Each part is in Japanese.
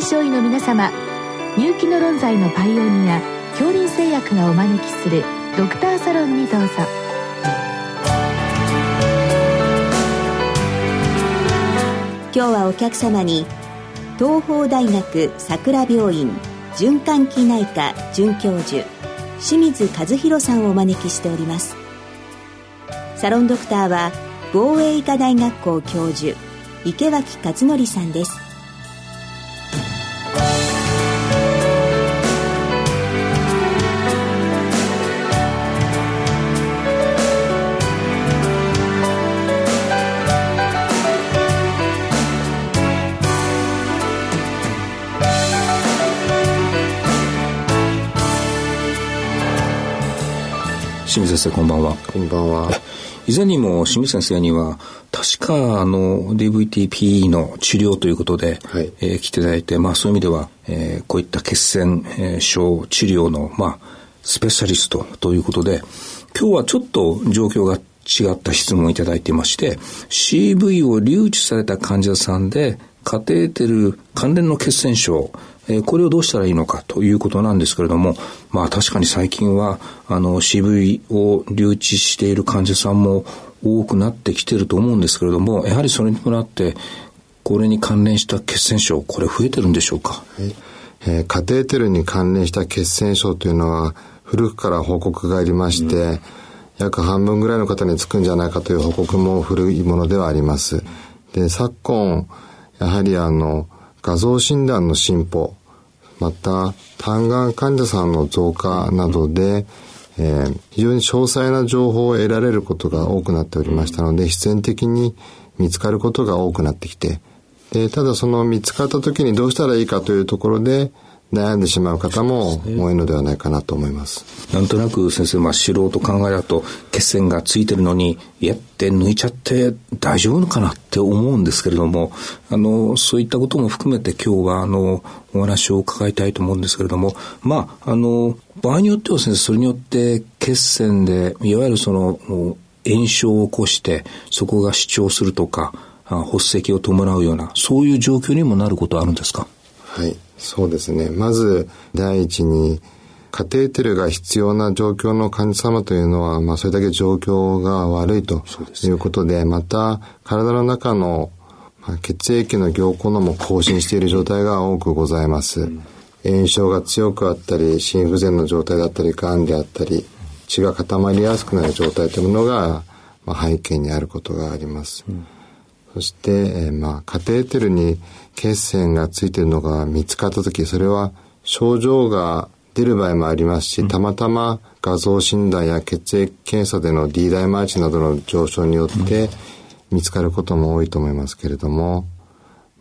臨床医の皆様入気の論剤のパイオニア恐林製薬がお招きするドクターサロンにどうぞ。今日はお客様に東邦大学桜病院循環器内科准教授清水和弘さんをお招きしております。サロンドクターは防衛医科大学校教授池脇勝則さんです。清水先生こんばんは。こんばんは。以前にも清水先生には確かあの DVTP の治療ということで、はい、えー、来ていただいて、まあ、そういう意味では、えー、こういった血栓、えー、症治療の、まあ、スペシャリストということで今日はちょっと状況が違った質問をいただいていまして CV を留置された患者さんでカテーテル関連の血栓症えこれをどうしたらいいのかということなんですけれども、まあ確かに最近は、あの、CV を留置している患者さんも多くなってきていると思うんですけれども、やはりそれに伴って、これに関連した血栓症、これ増えてるんでしょうか、はいえー、カテーテルに関連した血栓症というのは、古くから報告がありまして、うん、約半分ぐらいの方につくんじゃないかという報告も古いものではあります。で、昨今、やはりあの、画像診断の進歩、また単眼患者さんの増加などで、えー、非常に詳細な情報を得られることが多くなっておりましたので必然的に見つかることが多くなってきてでただその見つかった時にどうしたらいいかというところで悩んでしまう方も多いのではないかなと思います。なんとなく先生、まあ、素人考えだと血栓がついてるのに、やって抜いちゃって大丈夫かなって思うんですけれども、あの、そういったことも含めて今日は、あの、お話を伺いたいと思うんですけれども、まあ、あの、場合によっては先生、それによって血栓で、いわゆるその、炎症を起こして、そこが主張するとか、発石を伴うような、そういう状況にもなることはあるんですか？はい。そうですね。まず、第一に、カテーテルが必要な状況の患者様というのは、まあ、それだけ状況が悪いということで、でね、また、体の中の、まあ、血液の凝固のも更新している状態が多くございます。うん、炎症が強くあったり、心不全の状態だったり、癌であったり、血が固まりやすくなる状態というものが、まあ、背景にあることがあります。うんそして、えー、まあ、カテーテルに血栓がついているのが見つかった時、それは症状が出る場合もありますし、たまたま画像診断や血液検査での D ダイマーチなどの上昇によって見つかることも多いと思いますけれども、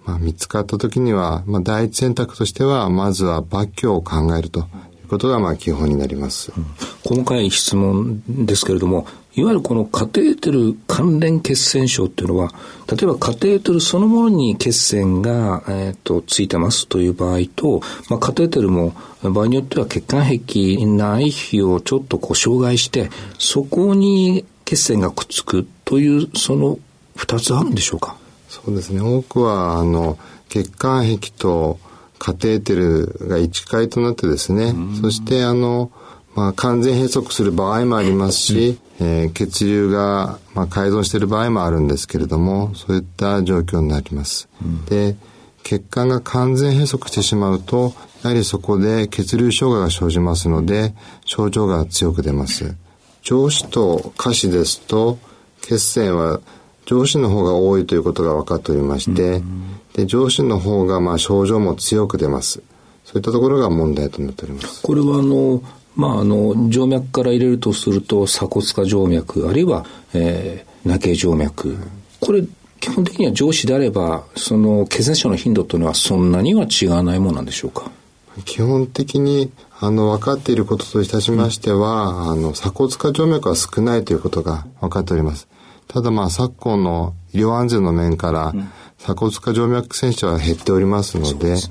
まあ、見つかった時には、まあ、第一選択としては、まずは抜去を考えるということがまあ基本になります。うん、細かい質問ですけれども、いわゆるこのカテーテル関連血栓症っていうのは、例えばカテーテルそのものに血栓が、えーと、ついてますという場合と、まあ、カテーテルも場合によっては血管壁内皮をちょっとこう障害して、そこに血栓がくっつくという、その二つあるんでしょうか？そうですね。多くは、あの、血管壁とカテーテルが一体となってですね、そしてあの、まあ、完全閉塞する場合もありますし、えー、血流が、まあ、改造している場合もあるんですけれども、そういった状況になります。うん、で、血管が完全閉塞してしまうと、やはりそこで血流障害が生じますので、症状が強く出ます。上肢と下肢ですと、血栓は上肢の方が多いということが分かっておりまして、うん、で上肢の方がまあ症状も強く出ます。そういったところが問題となっております。これはあのまあ、あの、静脈から入れるとすると、鎖骨下静脈、あるいは、えー、内頸静脈。これ、基本的には上司であれば、その、血栓症の頻度というのはそんなには違わないものなんでしょうか？基本的に、あの、分かっていることといたしましては、うん、あの、鎖骨下静脈は少ないということが分かっております。ただまあ、昨今の医療安全の面から、うん、鎖骨下静脈栓症は減っておりますので、でね、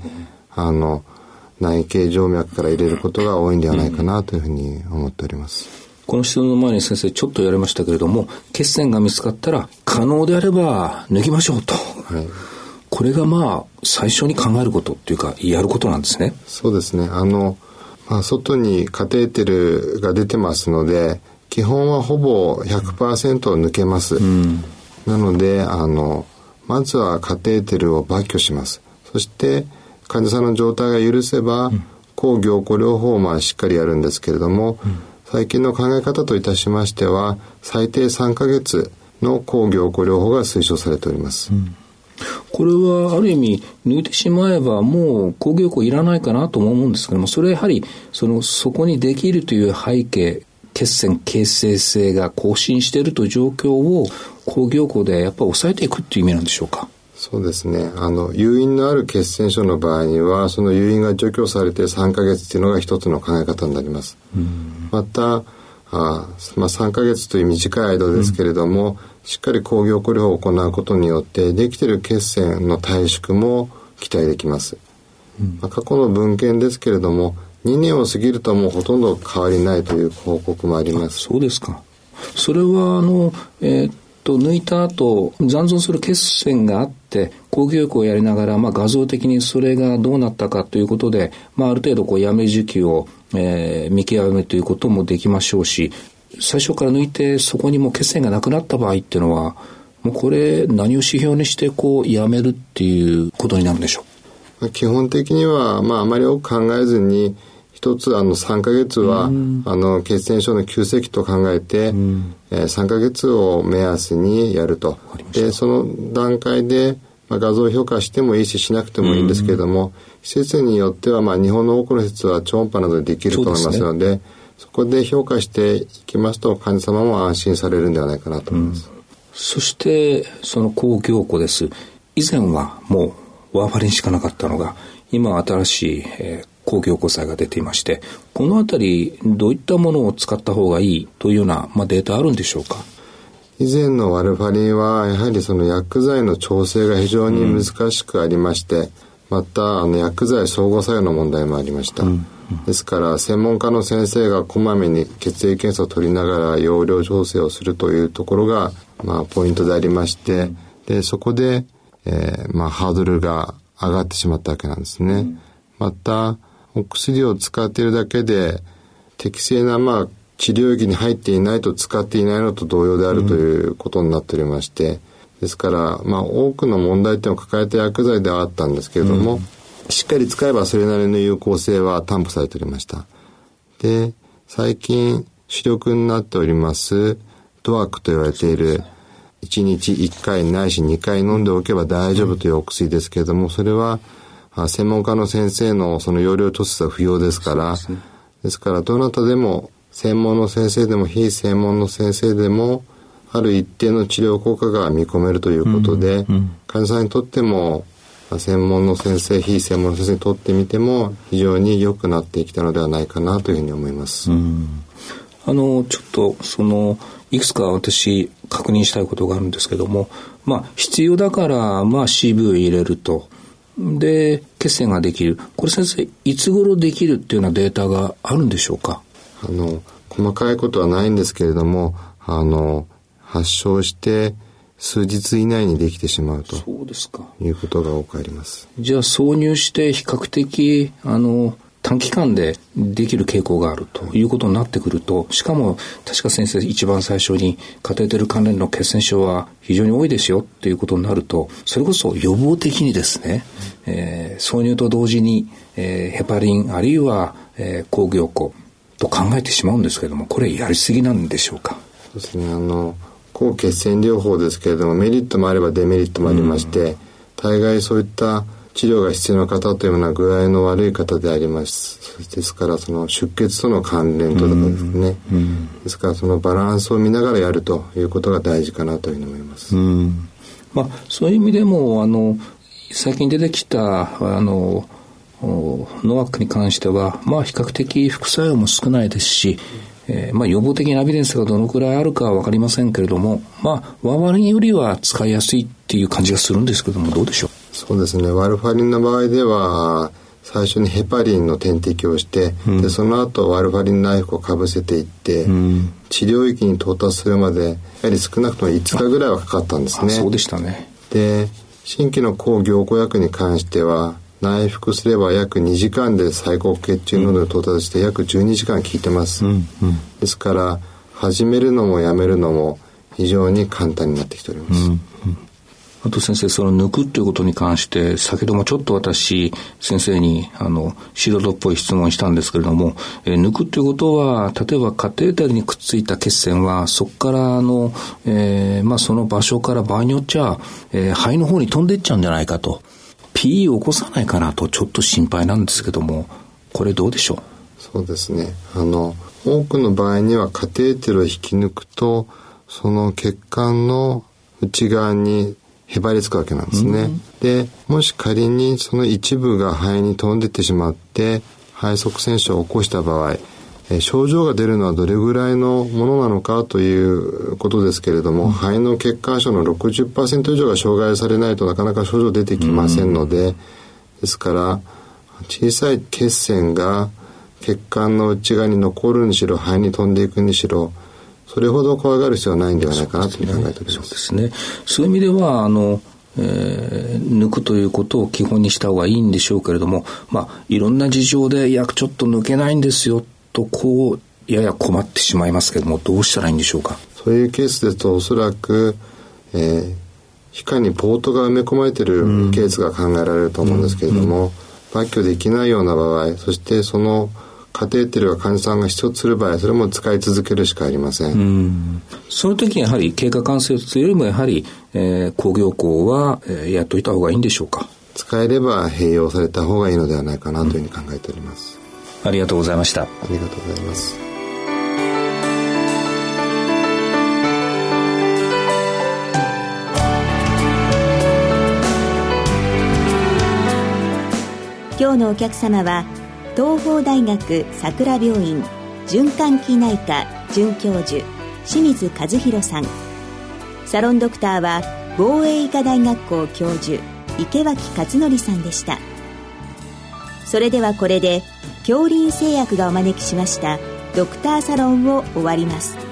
あの、内頸静脈から入れることが多いんではないかなというふうに思っております。この質問の前に先生ちょっと言われましたけれども、血栓が見つかったら可能であれば抜きましょうと。はい、これがまあ、最初に考えることっていうか、やることなんですね。そうですね。あの、まあ、外にカテーテルが出てますので、基本はほぼ100%抜けます。うん、なので、あの、まずはカテーテルを抜去します。そして、患者さんの状態が許せば、うん、抗凝固療法をまあしっかりやるんですけれども、うん、最近の考え方といたしましては、最低3ヶ月の抗凝固療法が推奨されております。うんこれはある意味抜いてしまえばもう工業庫いらないかなと思うんですけども、それはやはりそのそこにできるという背景、血栓形成性が更新しているという状況を工業庫でやっぱり抑えていくっていう意味なんでしょうか？そうですね。あの、誘因のある血栓症の場合には、その誘因が除去されて3ヶ月っていうのが一つの考え方になります。また、あまあ、3ヶ月という短い間ですけれども、うん、しっかり抗凝固療法を行うことによって、できている血栓の退縮も期待できます。うん、まあ、過去の文献ですけれども、2年を過ぎるともうほとんど変わりないという報告もあります。そうですか。それは、あの、えー、と抜いた後残存する血栓があって抗凝固をやりながら、まあ、画像的にそれがどうなったかということで、まあ、ある程度こうやめ時期を、えー、見極めということもできましょうし最初から抜いてそこにも血栓がなくなった場合っていうのはもうこれ何を指標にしてこうやめるっていうことになるんでしょう？基本的には、まあ、あまり多く考えずに一つあの3ヶ月は、あの血栓症の急性期と考えて、えー、3ヶ月を目安にやると。で、その段階で、まあ、画像評価してもいいししなくてもいいんですけれども、施設によっては、まあ、日本の多くの施設は超音波などでできると思いますので、そ、ね、こで評価していきますと、患者様も安心されるんではないかなと思います。そして、その公共庫です。以前はもうワーファリンしかなかったのが、今新しい、えー、公共交際が出ていまして、このあたり、どういったものを使った方がいいというような、まあ、データあるんでしょうか？以前のワルファリンは、やはりその薬剤の調整が非常に難しくありまして、うん、また、あの、薬剤相互作用の問題もありました。うんですから、専門家の先生がこまめに血液検査を取りながら容量調整をするというところが、まあ、ポイントでありまして、で、そこで、えー、まあ、ハードルが上がってしまったわけなんですね。また、お薬を使っているだけで適正なまあ治療液に入っていないと使っていないのと同様であるということになっておりまして、ですから、まあ、多くの問題点を抱えた薬剤ではあったんですけれども、うん、しっかり使えばそれなりの有効性は担保されておりました。で、最近主力になっております、ドワークと言われている、1日1回ないし2回飲んでおけば大丈夫というお薬ですけれども、それは専門家の先生のその容量調節は不要ですから、ですね、ですからどなたでも専門の先生でも非専門の先生でもある一定の治療効果が見込めるということで、うんうん、患者さんにとっても専門の先生非専門の先生にとってみても非常に良くなってきたのではないかなというふうに思います。うん、あのちょっとそのいくつか私確認したいことがあるんですけども、まあ必要だからまあ CV を入れると。で、血栓ができる。これ先生、いつ頃できるっていうようなデータがあるんでしょうか？あの、細かいことはないんですけれども、あの、発症して数日以内にできてしまうと。そうですか。いうことが多くあります。じゃあ、挿入して比較的、あの、短期間でできる傾向があるということになってくると、しかも確か先生一番最初にカテーテル関連の血栓症は非常に多いですよっていうことになると、それこそ予防的にですね、えー、挿入と同時に、えー、ヘパリンあるいは、えー、抗凝固と考えてしまうんですけれども、これやりすぎなんでしょうか？そうですね、あの、抗血栓療法ですけれども、メリットもあればデメリットもありまして、うん、大概そういった治療が必要な方というのは具合の悪い方であります。ですからその出血との関連とかですね、うんうん、ですからそのバランスを見ながらやるということが大事かなというふうに思います。うん、まあ、そういう意味でもあの最近出てきたあのノワックに関しては、まあ、比較的副作用も少ないですし、えー、まあ、予防的なエビデンスがどのくらいあるかは分かりませんけれども、まあ、ワーワリンよりは使いやすいっていう感じがするんですけども、どうでしょう？そうですね。ワルファリンの場合では、最初にヘパリンの点滴をして、うん、でその後ワルファリンナイフをかぶせていって、うん、治療域に到達するまでやはり少なくとも5日ぐらいはかかったんですね。そうでしたね。で新規の抗凝固薬に関しては内服すれば約2時間で最高血中濃度に到達して約12時間効いてます、うんうん、ですから始めるのもやめるのも非常に簡単になってきております、あと先生、その抜くっていうことに関して、先ほどもちょっと私、先生に、あの、素人っぽい質問したんですけれども、えー、抜くっていうことは、例えばカテーテルにくっついた血栓は、そこからあの、えー、まあその場所から場合によっちゃ、えー、肺の方に飛んでいっちゃうんじゃないかと。PE を起こさないかなとちょっと心配なんですけども、これどうでしょう？そうですね。あの、多くの場合にはカテーテルを引き抜くと、その血管の内側にへばりつくわけなんですね。うん、で、もし仮にその一部が肺に飛んでってしまって、肺塞栓症を起こした場合、え症状が出るのはどれぐらいのものなのかということですけれども、うん、肺の血管症の60%以上が障害されないとなかなか症状出てきませんので、うん、ですから小さい血栓が血管の内側に残るにしろ肺に飛んでいくにしろそれほど怖がる必要はないんではないかなと考えております。そうですね。そういう意味では、あの、えー、抜くということを基本にした方がいいんでしょうけれども、まあ、いろんな事情で、いや、ちょっと抜けないんですよ、と、こう、やや困ってしまいますけれども、どうしたらいいんでしょうか？そういうケースですと、おそらく、えー、皮下にポートが埋め込まれているケースが考えられると思うんですけれども、うん。うん、抜去できないような場合、そしてその、カテーテルが患者さんが必要とする場合それも使い続けるしかありません。その時にやはり経過関節よりもやはり、えー、工業工は、えー、やっといた方がいいんでしょうか？使えれば併用された方がいいのではないかなというふうに考えております、うん、ありがとうございました。ありがとうございます今日のお客様は東邦大学桜病院循環器内科准教授清水和弘さん。サロンドクターは防衛医科大学校教授池脇勝則さんでした。それではこれで恐林製薬がお招きしましたドクターサロンを終わります。